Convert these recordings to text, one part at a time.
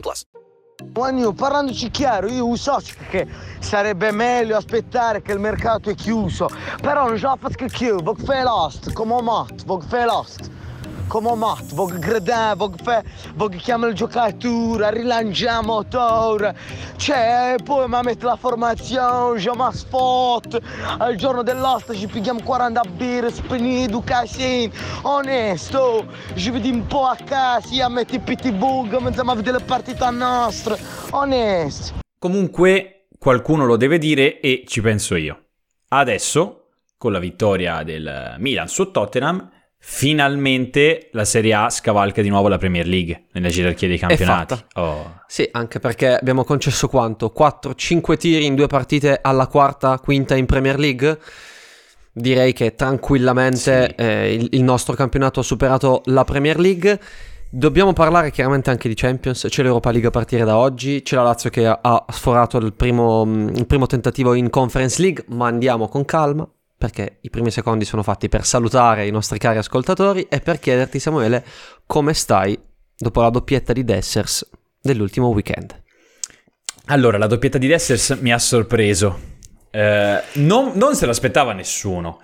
plus. Guagno, parlandoci chiaro, io so che sarebbe meglio aspettare che il mercato è chiuso, però non ce la faccio più, voglio fare l'host, come mat, voglio fare l'host, come mat, voglio gradare, voglio fare, voglio chiamare il giocatore, rilanciare il motore, cioè, poi mi mette la formazione, già mi spot, al giorno dell'host ci pigliamo 40 birre, spenido, casino, onesto, ci vediamo un po' a casa, a mettere PTV, cominciamo a vedere le partite nostre, onesto. Comunque qualcuno lo deve dire e ci penso io. Adesso, con la vittoria del Milan su Tottenham, finalmente la Serie A scavalca di nuovo la Premier League nella gerarchia dei campionati. Oh. Sì, anche perché abbiamo concesso quanto? 4-5 tiri in due partite alla quarta, quinta in Premier League? Direi che tranquillamente Sì. eh, il, il nostro campionato ha superato la Premier League. Dobbiamo parlare chiaramente anche di Champions, c'è l'Europa League a partire da oggi, c'è la Lazio che ha- ha sforato il primo, mm, il primo tentativo in Conference League, ma andiamo con calma perché i primi secondi sono fatti per salutare i nostri cari ascoltatori e per chiederti Samuele come stai dopo la doppietta di Dessers dell'ultimo weekend. Allora, la doppietta di Dessers mi ha sorpreso. Eh, non, non se l'aspettava nessuno.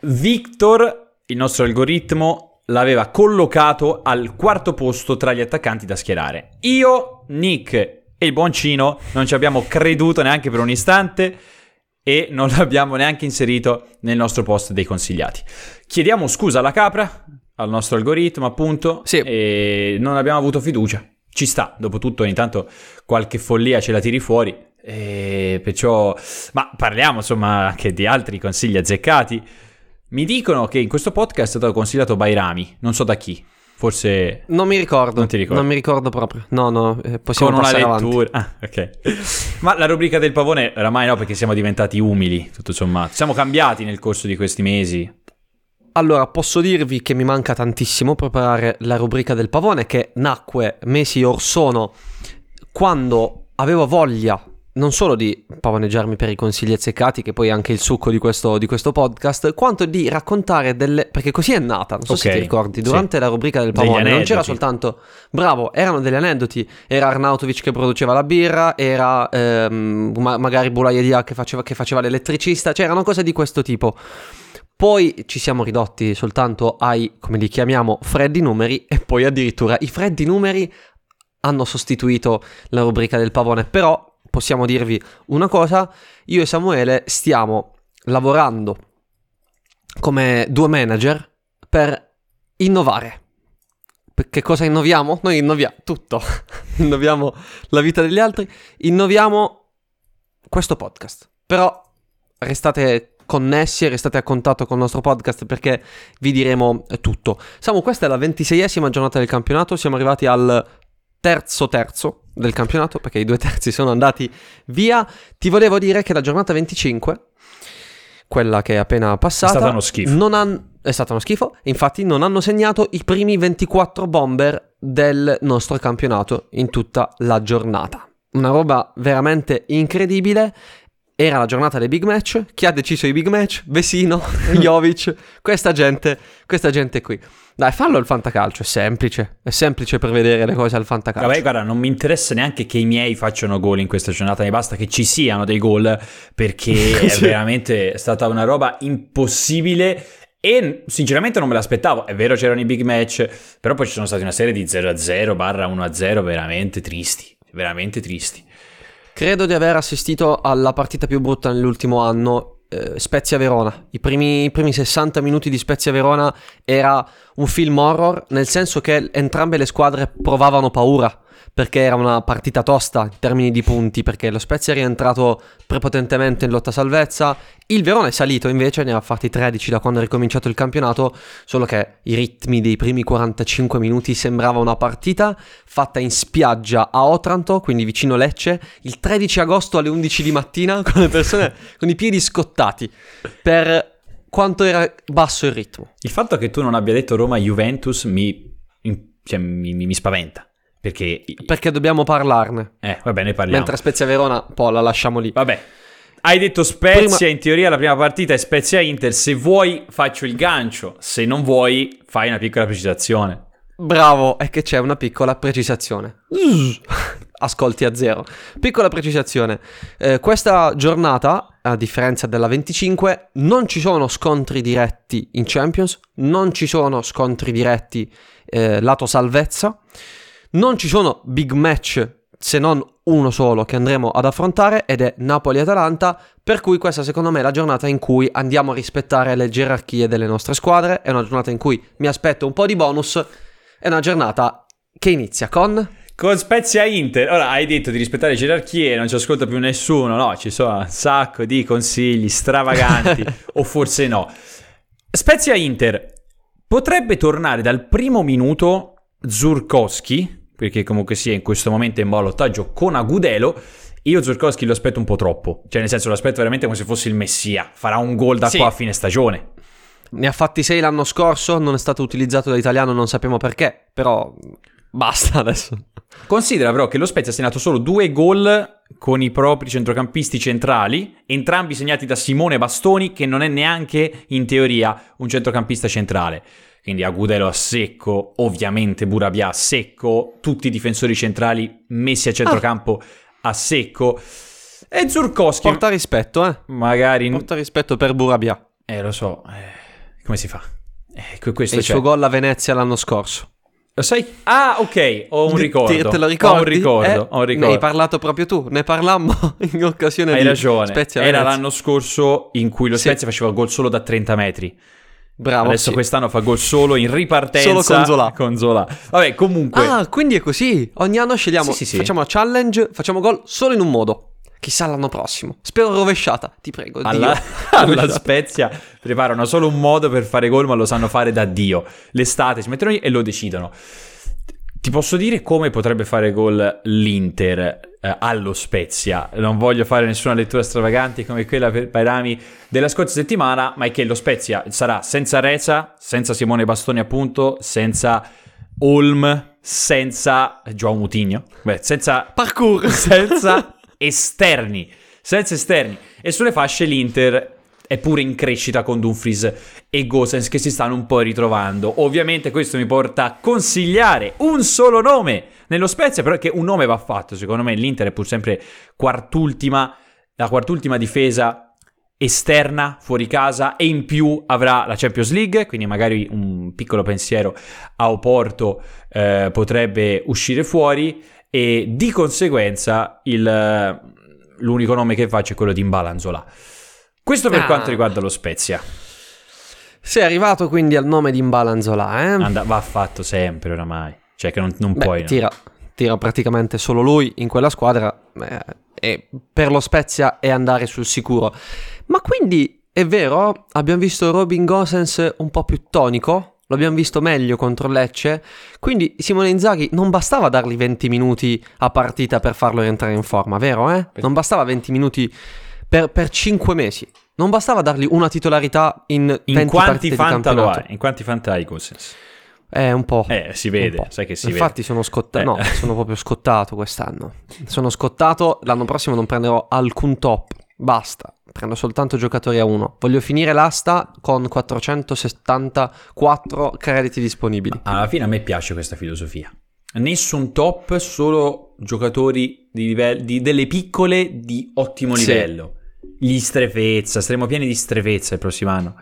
Victor, il nostro algoritmo, l'aveva collocato al quarto posto tra gli attaccanti da schierare. Io, Nick e il buon Cino non ci abbiamo creduto neanche per un istante e non l'abbiamo neanche inserito nel nostro post dei consigliati. Chiediamo scusa alla capra, al nostro algoritmo appunto, Sì. e non abbiamo avuto fiducia. Ci sta, dopo tutto ogni tanto qualche follia ce la tiri fuori. E perciò, ma parliamo insomma anche di altri consigli azzeccati. Mi dicono che in questo podcast è stato consigliato Bairami, non so da chi, forse Non mi ricordo, Non ti ricordi? non mi ricordo proprio. No, no, eh, possiamo con una lettura. Ah, ok. Ma la rubrica del pavone oramai no, perché siamo diventati umili, tutto sommato. Siamo cambiati nel corso di questi mesi. Allora, posso dirvi che mi manca tantissimo preparare la rubrica del pavone che nacque mesi or sono quando avevo voglia non solo di pavoneggiarmi per i consigli azzeccati, che poi è anche il succo di questo, di questo podcast, quanto di raccontare delle... perché così è nata, non so se Ok, ti ricordi, sì. durante la rubrica del pavone non c'era soltanto... Bravo, erano degli aneddoti, era Arnautovic che produceva la birra, era ehm, ma- magari Bulayedia che faceva, che faceva l'elettricista, c'erano cose di questo tipo. Poi ci siamo ridotti soltanto ai, come li chiamiamo, freddi numeri e poi addirittura i freddi numeri hanno sostituito la rubrica del pavone, però possiamo dirvi una cosa, io e Samuele stiamo lavorando come due manager per innovare. Che cosa innoviamo? Noi innoviamo tutto, innoviamo la vita degli altri, innoviamo questo podcast. Però restate connessi e restate a contatto con il nostro podcast perché vi diremo tutto. Samu, questa è la ventiseiesima giornata del campionato, siamo arrivati al terzo terzo del campionato perché i due terzi sono andati via. Ti volevo dire che la giornata 25, quella che è appena passata, È stata uno schifo. non han- è stato uno schifo, infatti non hanno segnato i primi 24 bomber del nostro campionato in tutta la giornata. Una roba veramente incredibile. Era la giornata dei big match. Chi ha deciso i big match? Vesino, Jovic, questa gente, questa gente qui. Dai, fallo al fantacalcio, è semplice. È semplice prevedere le cose al fantacalcio. Vabbè, guarda, non mi interessa neanche che i miei facciano gol in questa giornata, mi basta che ci siano dei gol perché è Sì. veramente stata una roba impossibile e sinceramente non me l'aspettavo. È vero c'erano i big match, però poi ci sono stati una serie di 0-0 barra 1-0 veramente tristi, veramente tristi. Credo di aver assistito alla partita più brutta nell'ultimo anno, eh, Spezia Verona. I primi, i primi 60 minuti di Spezia Verona era un film horror, nel senso che entrambe le squadre provavano paura. Perché era una partita tosta in termini di punti, perché lo Spezia è rientrato prepotentemente in lotta salvezza, il Verona è salito invece, ne ha fatti 13 da quando è ricominciato il campionato, solo che i ritmi dei primi 45 minuti sembrava una partita fatta in spiaggia a Otranto, quindi vicino Lecce, il 13 agosto alle 11 di mattina con le persone con i piedi scottati per quanto era basso il ritmo. Il fatto che tu non abbia detto Roma-Juventus mi, cioè, mi, mi, mi spaventa. Perché... Perché dobbiamo parlarne. Eh, vabbè, ne parliamo. Mentre Spezia Verona, poi la lasciamo lì. Vabbè. Hai detto Spezia, Prima- in teoria la prima partita è Spezia-Inter. Se vuoi faccio il gancio, se non vuoi fai una piccola precisazione. Bravo, è che c'è una piccola precisazione. Ascolti a zero. Piccola precisazione. Eh, questa giornata, a differenza della 25, non ci sono scontri diretti in Champions, non ci sono scontri diretti eh, lato salvezza, non ci sono big match se non uno solo che andremo ad affrontare ed è Napoli-Atalanta, per cui questa secondo me è la giornata in cui andiamo a rispettare le gerarchie delle nostre squadre, è una giornata in cui mi aspetto un po' di bonus, è una giornata che inizia con... Con Spezia Inter, ora hai detto di rispettare le gerarchie, non ci ascolta più nessuno, no? Ci sono un sacco di consigli stravaganti, o forse no. Spezia Inter potrebbe tornare dal primo minuto Zurkowski, perché comunque sia in questo momento in ballottaggio con Agudelo. Io Zurkowski lo aspetto un po' troppo, cioè nel senso lo aspetto veramente come se fosse il messia, farà un gol da Sì. qua a fine stagione. Ne ha fatti 6 l'anno scorso, non è stato utilizzato da italiano, non sappiamo perché, però basta adesso. Considera però che lo Spezia ha segnato solo due gol con i propri centrocampisti centrali, entrambi segnati da Simone Bastoni, che non è neanche in teoria un centrocampista centrale. Quindi Agudelo a secco, ovviamente Burabia a secco, tutti i difensori centrali messi a centrocampo a secco. E Zurkowski Porta rispetto, eh. magari... Porta rispetto per Burabia Eh, lo so, eh, come si fa? Eh, que- e questo il c'è. suo gol a Venezia l'anno scorso. Lo sai? Ah, ok, ho un ricordo. Te lo ricordi? Ho un ricordo, Eh, ho un Ne ricordo. hai parlato proprio tu, ne parlammo in occasione Hai di ragione. Spezia Era l'anno scorso in cui lo Sì. Spezia faceva gol solo da 30 metri. Bravo. Adesso sì. quest'anno fa gol solo in ripartenza. Solo con Zola. Con Zola. Vabbè, comunque. Ah, quindi è così. Ogni anno scegliamo, Sì, sì, facciamo la challenge, facciamo gol solo in un modo. Chissà l'anno prossimo. Spero rovesciata, ti prego. alla, alla. Spezia preparano solo un modo per fare gol, ma lo sanno fare da Dio. L'estate si mettono lì e lo decidono. Ti posso dire come potrebbe fare gol l'Inter eh, allo Spezia. Non voglio fare nessuna lettura stravagante come quella per Pairami della scorsa settimana, ma è che lo Spezia sarà senza Reza, senza Simone Bastoni appunto, senza Olm, senza Joao Mutigno, beh, senza Parkour. senza esterni, senza esterni. E sulle fasce l'Inter è pure in crescita con Dumfries e Gosens che si stanno un po' ritrovando. Ovviamente questo mi porta a consigliare un solo nome nello Spezia, però che un nome va fatto. Secondo me l'Inter è pur sempre quartultima, la quartultima difesa esterna fuori casa e in più avrà la Champions League, quindi magari un piccolo pensiero a Oporto eh, potrebbe uscire fuori e di conseguenza il- l'unico nome che faccio è quello di Mbalanzola. Questo per Ah. quanto riguarda lo Spezia. Sei arrivato quindi al nome di Mbalanzola, eh? And- va fatto sempre oramai. Cioè che non, non Beh, puoi... no. tira, tira praticamente solo lui in quella squadra eh, e per lo Spezia è andare sul sicuro. Ma quindi è vero, abbiamo visto Robin Gosens un po' più tonico, lo abbiamo visto meglio contro Lecce, quindi Simone Inzaghi non bastava dargli 20 minuti a partita per farlo rientrare in forma, vero? Eh? Non bastava 20 minuti per, per 5 mesi. Non bastava dargli una titolarità in 20 In quanti fanta lo hai? In quanti fanta hai Gosens? Eh, un po'. Eh, si vede, sai che si Infatti sono scottato. Eh. No, sono proprio scottato quest'anno. Sono scottato. L'anno prossimo non prenderò alcun top. Basta. Prendo soltanto giocatori a uno. Voglio finire l'asta con 474 crediti disponibili. vede. Alla fine a me piace questa filosofia. Nessun top, solo giocatori di livello, di- delle piccole di ottimo Sì. Gli strefezza, saremo pieni di strefezza il prossimo anno.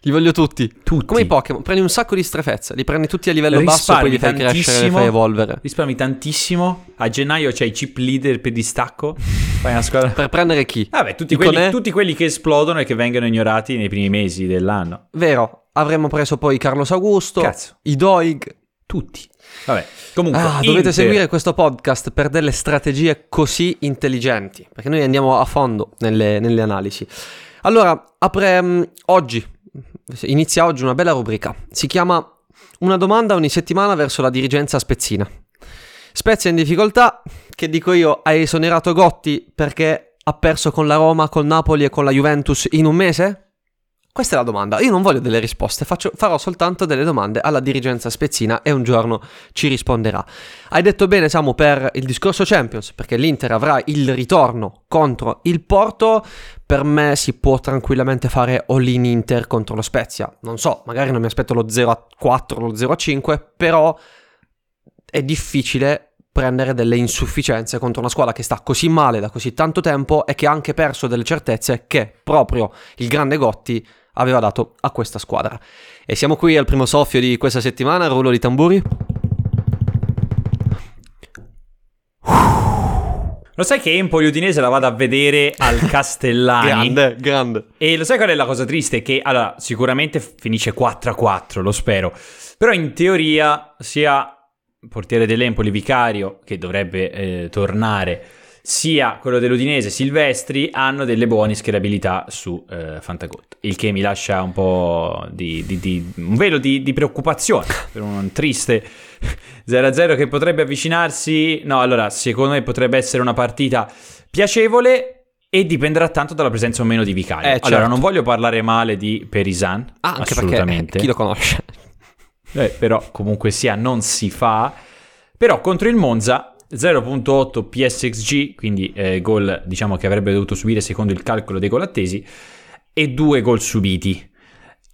Li voglio tutti. Tutti. Come i Pokémon. Prendi un sacco di strefezza. Li prendi tutti a livello basso e poi li fai crescere e tantissimo, fai evolvere. Risparmi tantissimo. A gennaio c'hai i chip leader per distacco. Fai una squadra. Per prendere chi? Vabbè, tutti quelli, tutti quelli che esplodono e che vengono ignorati nei primi mesi dell'anno. Vero. Avremmo preso poi Carlos Augusto. Cazzo. I Doig. tutti. Vabbè, comunque... Ah, dovete seguire questo podcast per delle strategie così intelligenti, perché noi andiamo a fondo nelle, nelle analisi. Allora, apre mm, oggi, inizia oggi una bella rubrica, si chiama Una domanda ogni settimana verso la dirigenza spezzina. Spezia in difficoltà, che dico io, ha esonerato Gotti perché ha perso con la Roma, col Napoli e con la Juventus in un mese? Questa è la domanda. Io non voglio delle risposte, faccio- farò soltanto delle domande alla dirigenza spezzina e un giorno ci risponderà. Hai detto bene, Samu, per il discorso Champions, perché l'Inter avrà il ritorno contro il Porto. Per me si può tranquillamente fare all-in Inter contro lo Spezia. Non so, magari non mi aspetto lo 0-4 o lo 0-5, però è difficile prendere delle insufficienze contro una squadra che sta così male da così tanto tempo e che ha anche perso delle certezze che proprio il grande Gotti aveva dato a questa squadra. E siamo qui al primo soffio di questa settimana, rullo di tamburi. Lo sai che Empoli Udinese la vado a vedere al Castellani? Grande, grande. E lo sai qual è la cosa triste? Che allora, sicuramente finisce 4-4, lo spero. Però in teoria sia il portiere dell'Empoli Vicario, che dovrebbe eh, tornare, sia quello dell'Udinese Silvestri, hanno delle buone schierabilità su eh, Fantacot. Il che mi lascia un po' di, di- di- un velo di, di preoccupazione per un triste 0-0 che potrebbe avvicinarsi. No, allora, secondo me potrebbe essere una partita piacevole e dipenderà tanto dalla presenza o meno di Vicario. Eh, Allora, certo. non voglio parlare male di Perisan, Ah, anche assolutamente. perché chi lo conosce? Eh, però comunque sia non si fa. Però contro il Monza 0.8 PSXG, quindi eh, gol diciamo che avrebbe dovuto subire secondo il calcolo dei gol attesi, e due gol subiti.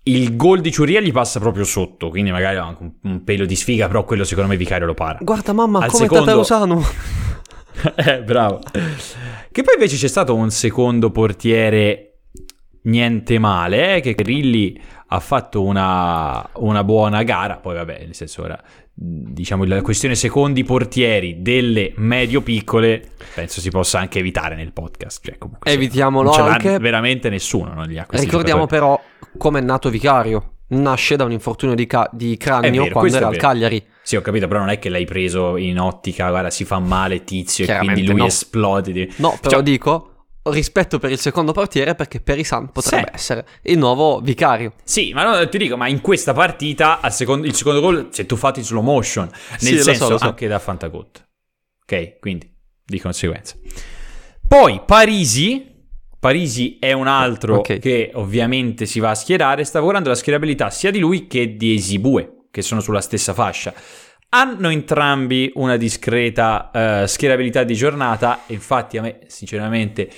Il gol di Ciuria gli passa proprio sotto, quindi magari ha anche un, un pelo di sfiga, però quello secondo me Vicario lo para. Guarda mamma, Al come secondo- Tatausano. eh, bravo. Che poi invece c'è stato un secondo portiere niente male, eh, che Grilli ha fatto una, una buona gara, poi vabbè, nel senso ora diciamo la questione secondi portieri delle medio piccole penso si possa anche evitare nel podcast cioè, comunque, Evitiamolo non anche. veramente nessuno non li ha Ricordiamo giocatori. però come è nato Vicario. Nasce da un infortunio di, ca- di cranio vero, quando era al. Cagliari. Sì, ho capito, però non è che l'hai preso in ottica, guarda, si fa male tizio e quindi lui no. esplode. No, però Cioè, dico rispetto per il secondo portiere perché Perisan potrebbe Sì. essere il nuovo vicario. Sì, ma no, ti dico, ma in questa partita secondo- il secondo gol si è tuffato in slow motion, nel Sì, so, senso lo so. anche da Fantagot. Ok, quindi di conseguenza. Poi Parisi, Parisi è un altro Ok. che ovviamente si va a schierare, sta guardando la schierabilità sia di lui che di Esibue, che sono sulla stessa fascia. Hanno entrambi una discreta eh, schierabilità di giornata, infatti a me sinceramente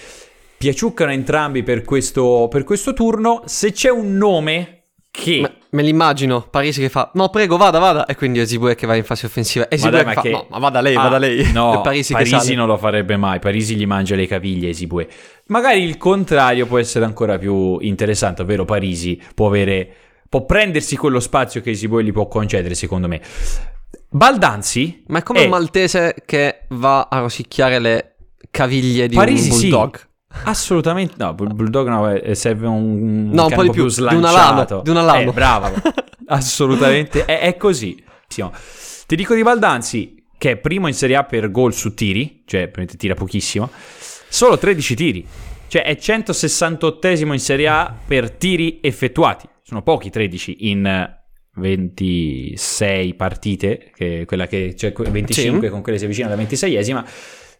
piaciuccano entrambi per questo, per questo turno. Se c'è un nome che... Me, me l'immagino, Parisi che fa no prego vada vada e quindi Esibue che va in fase offensiva. Esibue dai, che ma fa che- no ma vada lei, Ah, vada lei. No, Parisi, Parisi, non lo farebbe mai. Parisi gli mangia le caviglie Esibue. Magari il contrario può essere ancora più interessante, ovvero Parisi può avere può prendersi quello spazio che Esibue gli può concedere, secondo me. Baldanzi Ma è come è- un maltese che va a rosicchiare le caviglie di Parisi un sì. bulldog. Assolutamente no, Bull- Bulldog no, eh, serve un, No, un po' di più, di alano, slanciato. di un alano. Eh, brava, assolutamente, è, è così. Sì. Ti dico di Baldanzi che è primo in Serie A per gol su tiri, cioè praticamente tira pochissimo, solo 13 tiri, cioè è 168esimo in Serie A per tiri effettuati, sono pochi 13 in 26 partite, che quella che cioè 25 Sì. con quelle si avvicina alla 26esima.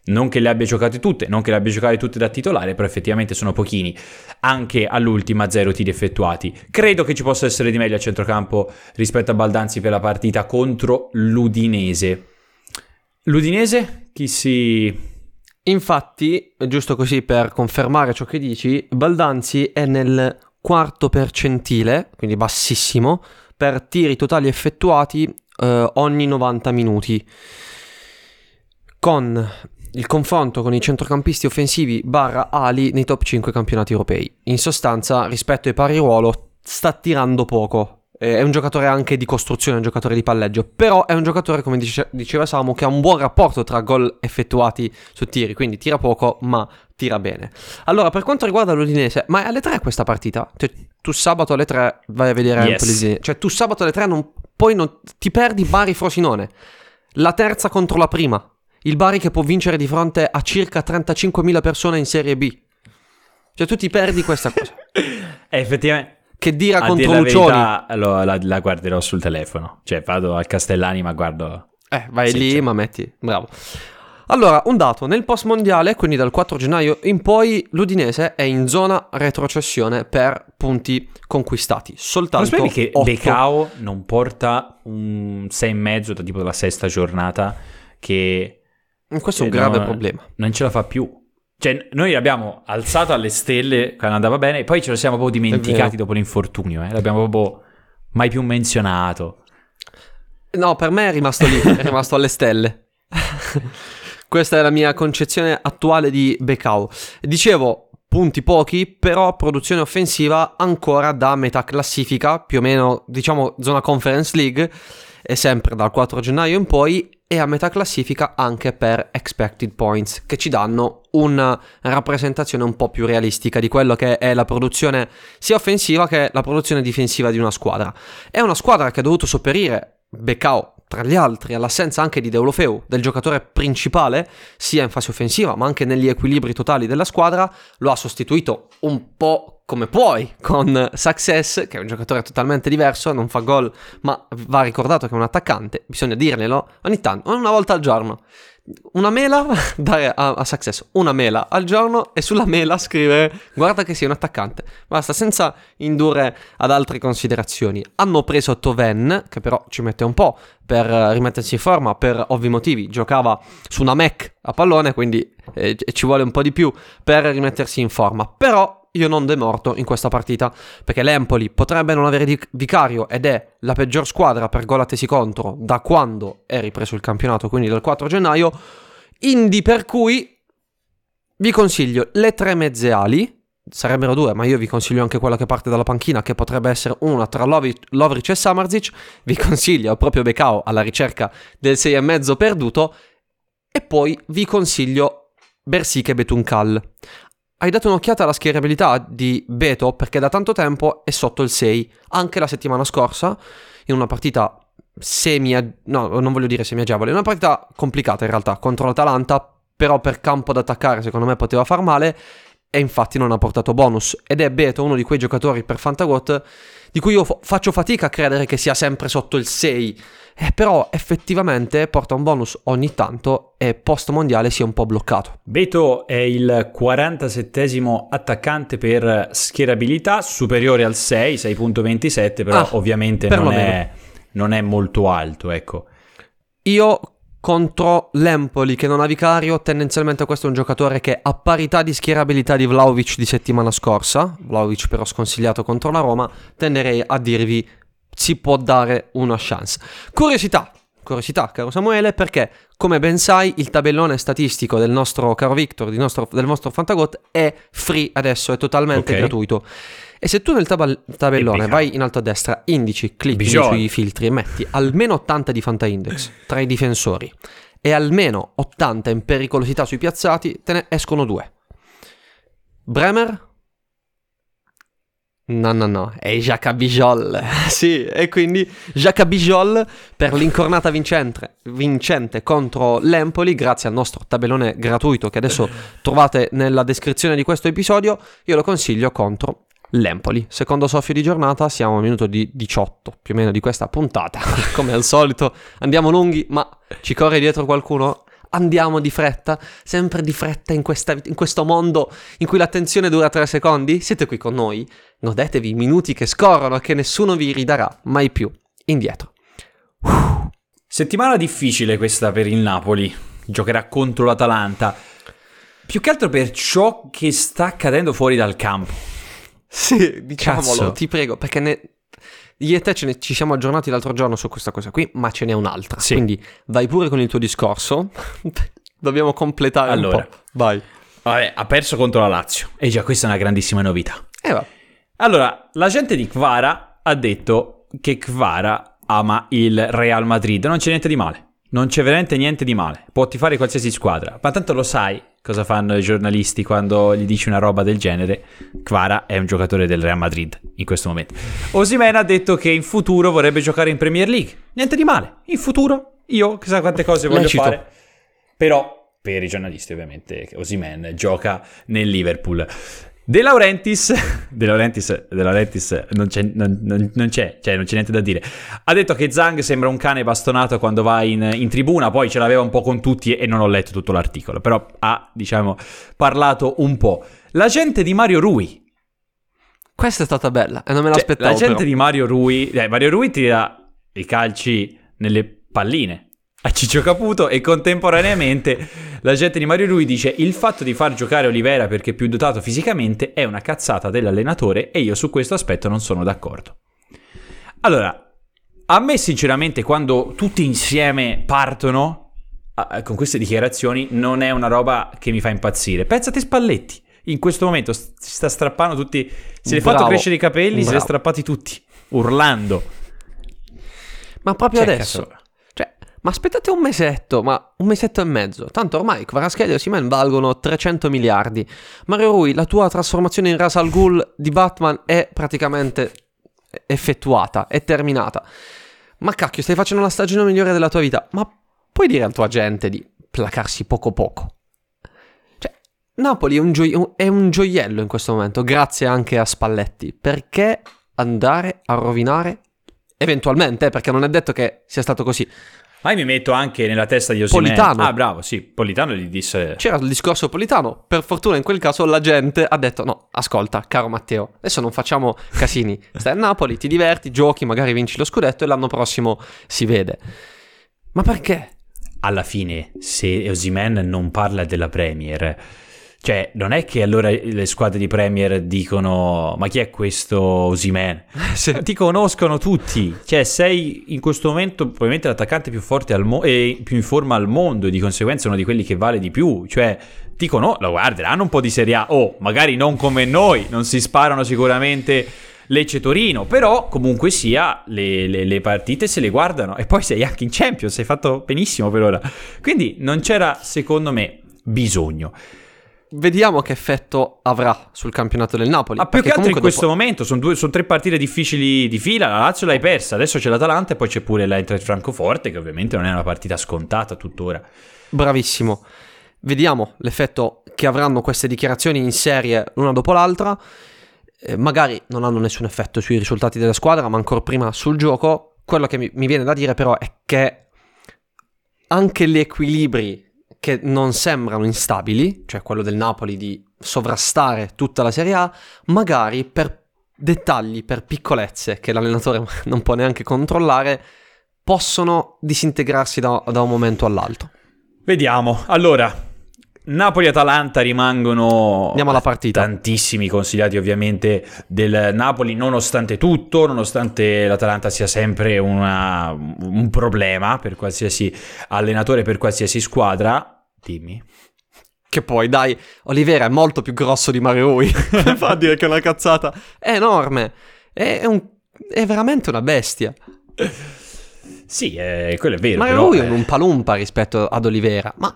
Non che le abbia giocate tutte, non che le abbia giocate tutte da titolare, però effettivamente sono pochini. Anche all'ultima zero tiri effettuati. Credo che ci possa essere di meglio a centrocampo rispetto a Baldanzi per la partita contro l'Udinese. L'Udinese? Chi si... Infatti, giusto così per confermare ciò che dici, Baldanzi è nel quarto percentile, quindi bassissimo, per tiri totali effettuati eh, ogni 90 minuti. Con il confronto con i centrocampisti offensivi barra ali nei top 5 campionati europei. In sostanza, rispetto ai pari ruolo, sta tirando poco. Eh, È un giocatore anche di costruzione, un giocatore di palleggio, però è un giocatore, come dice- diceva Samu, che ha un buon rapporto tra gol effettuati su tiri, quindi tira poco, ma tira bene. Allora, per quanto riguarda l'Udinese, ma è alle 3 questa partita? Cioè, tu sabato alle 3 vai a vedere Yes. Empoli Udinese. Cioè, tu sabato alle 3 non poi non- ti perdi Bari-Frosinone, la terza contro la prima, il Bari che può vincere di fronte a circa 35.000 persone in Serie B. Cioè tu ti perdi questa cosa. Eh, effettivamente. Che dira a contro dire la Lucioni. verità, lo- la, la guarderò sul telefono. Cioè, vado al Castellani, ma guardo. Eh, vai Sì, lì, cioè. ma metti. Bravo. Allora, un dato, nel post mondiale, quindi dal 4 gennaio in poi, l'Udinese è in zona retrocessione per punti conquistati. Non Soltanto sapevi che otto. Becao non porta un 6,5 da tipo della sesta giornata che Questo è un eh, grave no, problema. non ce la fa più. Cioè, noi l'abbiamo alzato alle stelle quando andava bene, e poi ce lo siamo proprio dimenticati dopo l'infortunio. Eh? L'abbiamo proprio mai più menzionato. No, per me è rimasto lì, è rimasto alle stelle. Questa è la mia concezione attuale di Becao. Dicevo, punti pochi, però produzione offensiva ancora da metà classifica, più o meno, diciamo, zona Conference League, e sempre dal 4 gennaio in poi, e a metà classifica anche per expected points, che ci danno una rappresentazione un po' più realistica di quello che è la produzione sia offensiva che la produzione difensiva di una squadra. È una squadra che ha dovuto sopperire Becao, tra gli altri, all'assenza anche di Deulofeu, del giocatore principale, sia in fase offensiva ma anche negli equilibri totali della squadra, lo ha sostituito un po' come puoi con Success, che è un giocatore totalmente diverso, non fa gol, ma va ricordato che è un attaccante, bisogna dirglielo ogni tanto, una volta al giorno. Una mela dare a, a Success, una mela al giorno e sulla mela scrivere guarda che sei un attaccante. Basta, senza indurre ad altre considerazioni. Hanno preso Toven, che però ci mette un po' per rimettersi in forma, per ovvi motivi. Giocava su una Mac a pallone, quindi eh, ci vuole un po' di più per rimettersi in forma. Però io non demorto in questa partita perché l'Empoli potrebbe non avere vicario ed è la peggior squadra per gol attesi contro da quando è ripreso il campionato, quindi dal 4 gennaio. Indi per cui vi consiglio le tre mezze ali, sarebbero due, ma io vi consiglio anche quella che parte dalla panchina, che potrebbe essere una tra Lovric e Samarzic. Vi consiglio proprio Becao alla ricerca del 6,5 perduto. E poi vi consiglio Bersic e Betunkal. Hai dato un'occhiata alla schierabilità di Beto perché da tanto tempo è sotto il 6. Anche la settimana scorsa, in una partita semi... no, non voglio dire semi-agevole, una partita complicata in realtà contro l'Atalanta, però per campo da attaccare secondo me poteva far male e infatti non ha portato bonus. Ed è Beto uno di quei giocatori per Fantagot di cui io fo- faccio fatica a credere che sia sempre sotto il 6. Eh, però effettivamente porta un bonus ogni tanto e post mondiale si è un po' bloccato. Beto è il 47esimo attaccante per schierabilità, superiore al 6, 6.27, però Ah, ovviamente non perlomeno. è, non è molto alto, ecco. Io contro l'Empoli che non ha vicario, tendenzialmente questo è un giocatore che a parità di schierabilità di Vlaovic di settimana scorsa, Vlaovic però sconsigliato contro la Roma, tenderei a dirvi si può dare una chance. Curiosità, curiosità caro Samuele, perché come ben sai il tabellone statistico del nostro caro Victor, di nostro- del nostro Fantagot è free adesso, è totalmente Ok. gratuito. E se tu nel tabal- tabellone vai in alto a destra, indici, clicchi sui filtri e metti almeno 80 di Fanta Index tra i difensori e almeno 80 in pericolosità sui piazzati, te ne escono due. Bremer? No, no, no, è Jacques Bijol. sì, e quindi Jacques Bijol per l'incornata vincente, vincente contro l'Empoli, grazie al nostro tabellone gratuito che adesso trovate nella descrizione di questo episodio, io lo consiglio contro l'Empoli. Secondo soffio di giornata, siamo al minuto di 18 più o meno di questa puntata. Come al solito, andiamo lunghi, ma ci corre dietro qualcuno? Andiamo di fretta, sempre di fretta in, questa- in questo mondo in cui l'attenzione dura 3 secondi? Siete qui con noi? Godetevi i minuti che scorrono e che nessuno vi ridarà mai più indietro. Settimana difficile questa per il Napoli. Giocherà contro l'Atalanta. Più che altro per ciò che sta accadendo fuori dal campo. Sì, diciamolo, Cazzo. ti prego, perché ne... io e te ne- ci siamo aggiornati l'altro giorno su questa cosa qui, ma ce n'è un'altra. Sì. Quindi vai pure con il tuo discorso. Dobbiamo completare Allora. un po'. Vai. Vabbè, ha perso contro la Lazio. E già questa è una grandissima novità. E va. Allora, la gente di Kvara ha detto che Kvara ama il Real Madrid. Non c'è niente di male. non c'è veramente niente di male. Può tifare qualsiasi squadra. Ma tanto lo sai cosa fanno i giornalisti quando gli dici una roba del genere. Kvara è un giocatore del Real Madrid in questo momento. Osimena ha detto che in futuro vorrebbe giocare in Premier League. Niente di male. In futuro io chissà quante cose voglio Lecito. fare. Però per i giornalisti ovviamente Osimen gioca nel Liverpool. De Laurentiis, De Laurentiis, De Laurentiis non, c'è, non- non- non c'è, cioè non c'è niente da dire. Ha detto che Zhang sembra un cane bastonato quando va in, in tribuna, poi ce l'aveva un po' con tutti e non ho letto tutto l'articolo, però ha, diciamo, parlato un po'. La gente di Mario Rui, Questa è stata bella e non me cioè, l'aspettavo. la gente però. di Mario Rui, eh, Mario Rui tira i calci nelle palline a Ciccio Caputo e contemporaneamente la gente di Mario Rui dice il fatto di far giocare Olivera perché è più dotato fisicamente è una cazzata dell'allenatore e io su questo aspetto non sono d'accordo. Allora, a me sinceramente quando tutti insieme partono ah, con queste dichiarazioni non è una roba che mi fa impazzire. Pensate Spalletti, in questo momento si sta strappando tutti, se li ha fatto Bravo, crescere i capelli, se li ha bravo. strappati tutti, urlando. Ma proprio Cioè, adesso. cazzo. Ma aspettate un mesetto, ma un mesetto e mezzo. Tanto ormai Kvaratskhelia e Osimhen valgono 300 miliardi. Mario Rui, la tua trasformazione in Ras Al Ghul di Batman è praticamente effettuata, è terminata. Ma cacchio, stai facendo la stagione migliore della tua vita. Ma puoi dire al tuo agente di placarsi poco poco? Cioè, Napoli è un, gio- è un gioiello in questo momento, grazie anche a Spalletti. Perché andare a rovinare eventualmente, perché non è detto che sia stato così. Ma io mi metto anche nella testa di Osimhen. Politano. Ah, bravo, sì, Politano gli disse... C'era il discorso Politano, per fortuna in quel caso la gente ha detto no, ascolta, caro Matteo, adesso non facciamo casini, stai a Napoli, ti diverti, giochi, magari vinci lo scudetto e l'anno prossimo si vede. Ma perché? alla fine, se Osimen non parla della Premier, cioè, non è che allora le squadre di Premier dicono: Ma chi è questo Osimen? Ti conoscono tutti, cioè, sei in questo momento probabilmente l'attaccante più forte al mo- e più in forma al mondo, e di conseguenza uno di quelli che vale di più. Cioè, ti conoscono, guarderanno un po' di Serie A, oh, magari non come noi, non si sparano sicuramente. Lecce Torino, però comunque sia le, le- le partite se le guardano e poi sei anche in Champions, hai fatto benissimo per ora. Quindi non c'era secondo me bisogno. Vediamo che effetto avrà sul campionato del Napoli. Ma più perché che altro in questo dopo- momento sono, due- sono tre partite difficili di fila, la Lazio l'hai persa, adesso c'è l'Atalanta e poi c'è pure l'Eintracht Francoforte che ovviamente non è una partita scontata tuttora. Bravissimo. Vediamo l'effetto che avranno queste dichiarazioni in serie l'una dopo l'altra. Eh, magari non hanno nessun effetto sui risultati della squadra, ma ancora prima sul gioco. Quello che mi, mi viene da dire però è che anche gli equilibri che non sembrano instabili, cioè quello del Napoli di sovrastare tutta la Serie A, magari per dettagli, per piccolezze che l'allenatore non può neanche controllare, possono disintegrarsi da- da un momento all'altro. Vediamo, allora, Napoli e Atalanta rimangono Andiamo alla partita. tantissimi consigliati ovviamente del Napoli nonostante tutto, nonostante l'Atalanta sia sempre una- un problema per qualsiasi allenatore, per qualsiasi squadra. Dimmi. Che poi, dai, Olivera è molto più grosso di Mario Rui. Come fa a dire che è una cazzata? È enorme. È, un- è veramente una bestia. Sì, eh, quello è vero. Mario però, Rui è eh, un Umpalumpa rispetto ad Olivera, ma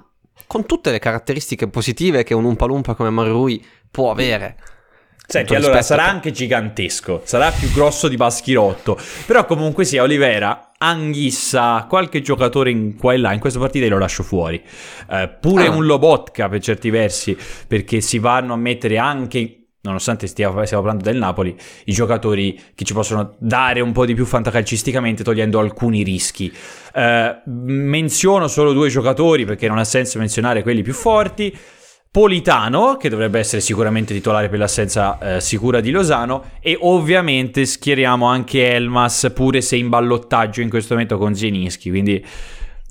con tutte le caratteristiche positive che un Umpalumpa come Mario Rui può avere. Senti, allora sarà che- anche gigantesco, sarà più grosso di Baschirotto, però comunque sia Olivera, Anghissa, qualche giocatore in qua e là, in questa partita lo lascio fuori. Eh, pure Ah. un Lobotka per certi versi, perché si vanno a mettere anche, nonostante stia- stiamo parlando del Napoli, i giocatori che ci possono dare un po' di più fantacalcisticamente togliendo alcuni rischi. Eh, menziono solo due giocatori perché non ha senso menzionare quelli più forti. Politano, che dovrebbe essere sicuramente titolare per l'assenza eh, sicura di Lozano, e ovviamente schieriamo anche Elmas, pure se in ballottaggio in questo momento con Zielinski, quindi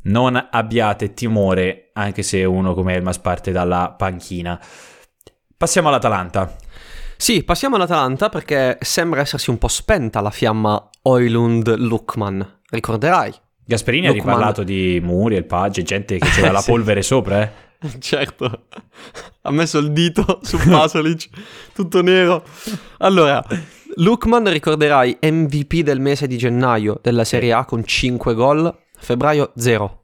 non abbiate timore, anche se uno come Elmas parte dalla panchina. Passiamo all'Atalanta. Sì, passiamo all'Atalanta perché sembra essersi un po' spenta la fiamma Oilund-Lukman. Ricorderai? Gasperini ha riparlato di Muriel, Pagge, gente che c'era la Sì. polvere sopra, eh. Certo, ha messo il dito su Pasolic, tutto nero. Allora, Lukman, ricorderai, MVP del mese di gennaio della Serie A con 5 gol, febbraio 0.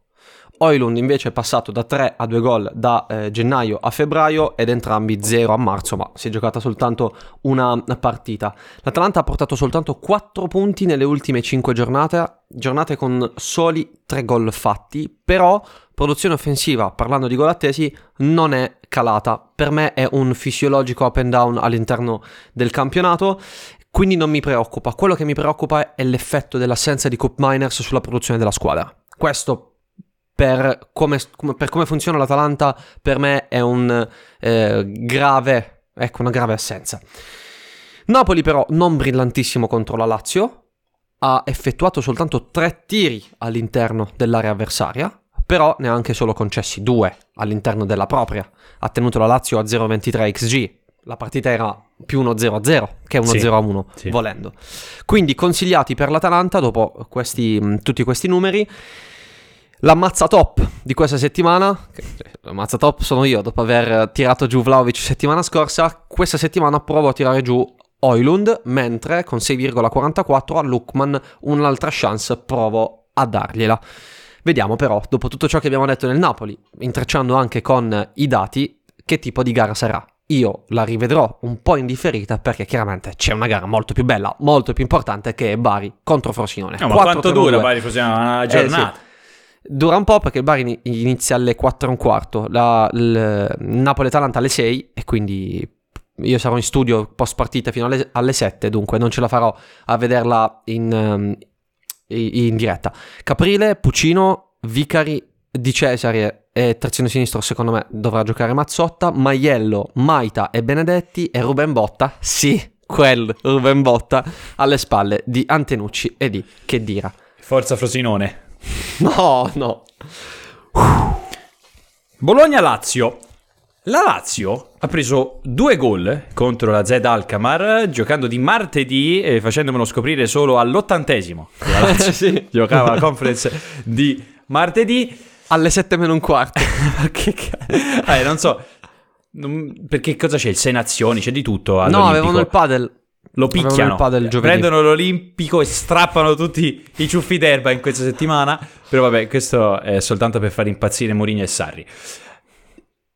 Oilund invece è passato da 3 a 2 gol da eh, gennaio a febbraio ed entrambi 0 a marzo, ma si è giocata soltanto una partita. L'Atalanta ha portato soltanto 4 punti nelle ultime 5 giornate, giornate con soli 3 gol fatti, però produzione offensiva, parlando di gol attesi, non è calata. Per me è un fisiologico up and down all'interno del campionato quindi non mi preoccupa. Quello che mi preoccupa è l'effetto dell'assenza di Cup Miners sulla produzione della squadra. Questo per come, per come funziona l'Atalanta per me è un eh, grave, ecco, una grave assenza. Napoli però non brillantissimo contro la Lazio, ha effettuato soltanto tre tiri all'interno dell'area avversaria, però ne ha anche solo concessi due all'interno della propria. Ha tenuto la Lazio a 0,23 XG, la partita era più 1-0-0 che 1-0-1 sì, sì. volendo. Quindi consigliati per l'Atalanta dopo questi, tutti questi numeri. L'ammazza top di questa settimana, cioè, l'ammazza top sono io dopo aver tirato giù Vlaovic settimana scorsa, questa settimana provo a tirare giù Oilund, mentre con 6,44 a Lukman un'altra chance provo a dargliela. Vediamo però, dopo tutto ciò che abbiamo detto nel Napoli, intrecciando anche con i dati, che tipo di gara sarà io la rivedrò un po' indifferita perché chiaramente c'è una gara molto più bella, molto più importante che è Bari contro Frosinone. No, ma quanto dura Bari Frosinone? Una giornata? Eh, sì. Dura un po' perché il Bari inizia alle 4 e un quarto, la, il Napoli-Atalanta alle 6 e quindi io sarò in studio post partita fino alle, alle 7, dunque non ce la farò a vederla in, um, in diretta. Caprile, Puccino, Vicari, Di Cesare e terzino sinistro secondo me dovrà giocare Mazzotta, Maiello, Maita e Benedetti e Ruben Botta, sì, quel Ruben Botta alle spalle di Antenucci e di Chedira. Forza Frosinone. No, no. Bologna-Lazio. La Lazio ha preso due gol contro la Z Alkamar giocando di martedì e facendomelo scoprire solo all'ottantesimo. La Lazio sì. giocava la conference di martedì alle 7 meno un quarto. che cazzo? Eh, non so. Perché cosa c'è? Il Sei Nazioni, c'è di tutto. No, avevano il padel. Lo picchiano, prendono l'Olimpico e strappano tutti i ciuffi d'erba in questa settimana. Però vabbè, questo è soltanto per far impazzire Mourinho e Sarri.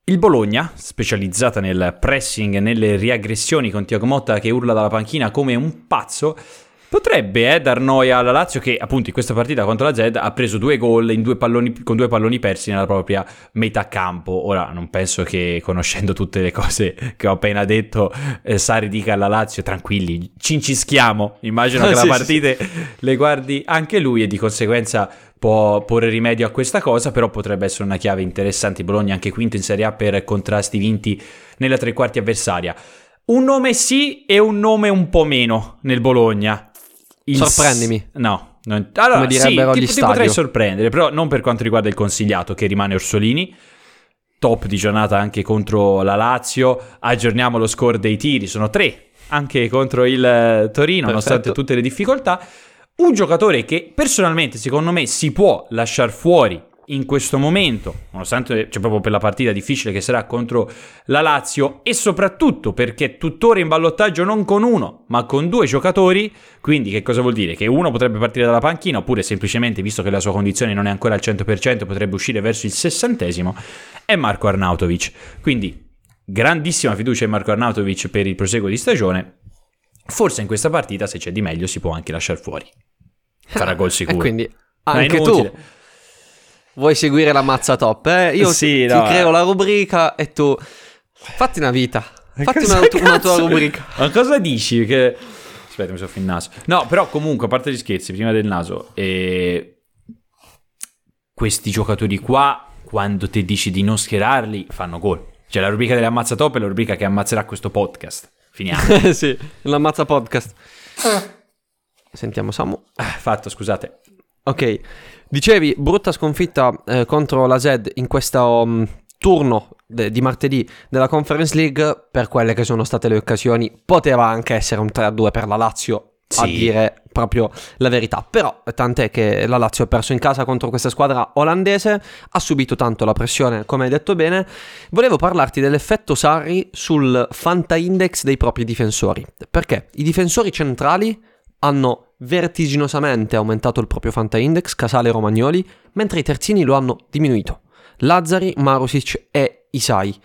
Il Bologna, specializzata nel pressing e nelle riaggressioni con Tiago Motta che urla dalla panchina come un pazzo, Potrebbe eh, dar noia alla Lazio che appunto in questa partita contro la Z ha preso due gol due palloni, con due palloni persi nella propria metà campo. Ora non penso che conoscendo tutte le cose che ho appena detto eh, Sari dica alla Lazio tranquilli, cincischiamo. Immagino che sì, la partita sì. le guardi anche lui e di conseguenza può porre rimedio a questa cosa, però potrebbe essere una chiave interessante. Bologna anche quinto in Serie A per contrasti vinti nella tre quarti avversaria. Un nome sì e un nome un po' meno nel Bologna. Il Sorprendimi. No. Non... Allora, Come direbbero sì, ti, ti potrei sorprendere, però non per quanto riguarda il consigliato, che rimane Orsolini. Top di giornata anche contro la Lazio. Aggiorniamo lo score dei tiri, sono tre anche contro il eh, Torino, Perfetto. nonostante tutte le difficoltà. Un giocatore che personalmente, secondo me, si può lasciare fuori in questo momento, nonostante c'è proprio per la partita difficile che sarà contro la Lazio e soprattutto perché tuttora in ballottaggio non con uno ma con due giocatori, quindi che cosa vuol dire? Che uno potrebbe partire dalla panchina oppure semplicemente visto che la sua condizione non è ancora al 100% potrebbe uscire verso il sessantesimo, è Marco Arnautovic. Quindi grandissima fiducia in Marco Arnautovic per il proseguo di stagione, forse in questa partita se c'è di meglio si può anche lasciare fuori. Farà gol sicuro. Quindi anche tu Vuoi seguire la mazza top? Eh? Io sì, ti no, creo eh. la rubrica e tu fatti una vita. Fatti una, una, tua rubrica. Ma cosa dici? Che... Aspetta, mi soffio il naso. No, però comunque, a parte gli scherzi, prima del naso, eh... questi giocatori qua, quando ti dici di non schierarli, fanno gol. Cioè, la rubrica dell'ammazza top è la rubrica che ammazzerà questo podcast. Finiamo. sì, l'ammazza podcast. Sentiamo Samu. Ah, fatto, scusate. Ok. Dicevi, brutta sconfitta eh, contro la Z in questo um, turno de- di martedì della Conference League, per quelle che sono state le occasioni, poteva anche essere un 3-2 per la Lazio, sì. a dire proprio la verità. Però tant'è che la Lazio ha perso in casa contro questa squadra olandese, ha subito tanto la pressione, come hai detto bene. Volevo parlarti dell'effetto Sarri sul Fanta Index dei propri difensori, perché i difensori centrali hanno vertiginosamente aumentato il proprio Fanta Index, Casale e Romagnoli, mentre i terzini lo hanno diminuito. Lazzari, Marusic e Isai.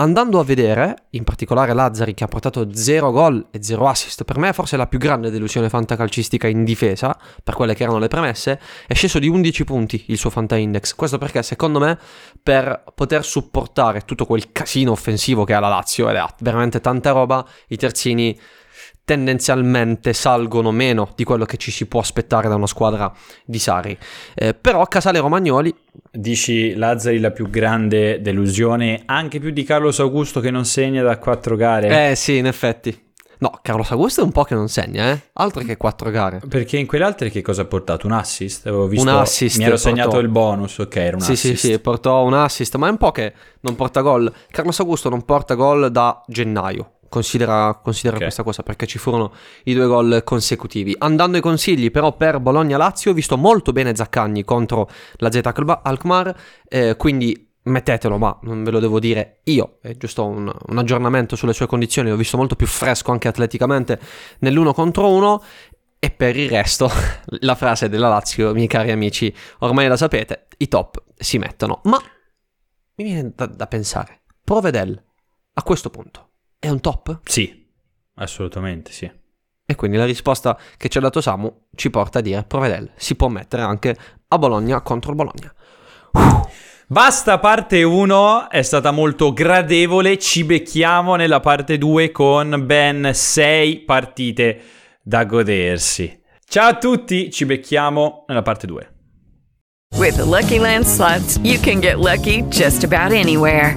Andando a vedere, in particolare Lazzari che ha portato 0 gol e 0 assist, per me forse la più grande delusione fantacalcistica in difesa, per quelle che erano le premesse, è sceso di 11 punti il suo Fanta Index. Questo perché secondo me per poter supportare tutto quel casino offensivo che ha la Lazio, ed ha veramente tanta roba, i terzini tendenzialmente salgono meno di quello che ci si può aspettare da una squadra di Sari. Eh, però Casale Romagnoli Dici Lazzari la più grande delusione, anche più di Carlos Augusto che non segna da quattro gare. Eh sì, in effetti. No, Carlos Augusto è un po' che non segna, eh? Altro che quattro gare. Perché in quelle altre che cosa ha portato? Un assist? Avevo visto, Un assist Mi ero portò. segnato il bonus, ok, era un Sì, assist. sì, sì, portò un assist, ma è un po' che non porta gol. Carlos Augusto non porta gol da gennaio. Considera, considera Ok. questa cosa perché ci furono i due gol consecutivi. Andando ai consigli, però, per Bologna-Lazio, ho visto molto bene Zaccagni contro la Z Alkma- Alkmaar. eh, quindi mettetelo, ma non ve lo devo dire io. È giusto un, un aggiornamento sulle sue condizioni. L'ho visto molto più fresco anche atleticamente nell'uno contro uno. E per il resto, la frase della Lazio, miei cari amici, ormai la sapete, i top si mettono. Ma mi viene da, da pensare, Provedel, a questo punto, è un top? Sì, assolutamente sì. E quindi la risposta che ci ha dato Samu ci porta a dire Provedel si può mettere anche a Bologna contro il Bologna. Basta parte 1, è stata molto gradevole, ci becchiamo nella parte 2 con ben 6 partite da godersi. Ciao a tutti, ci becchiamo nella parte 2. With the Lucky Land slots, you can get lucky just about anywhere.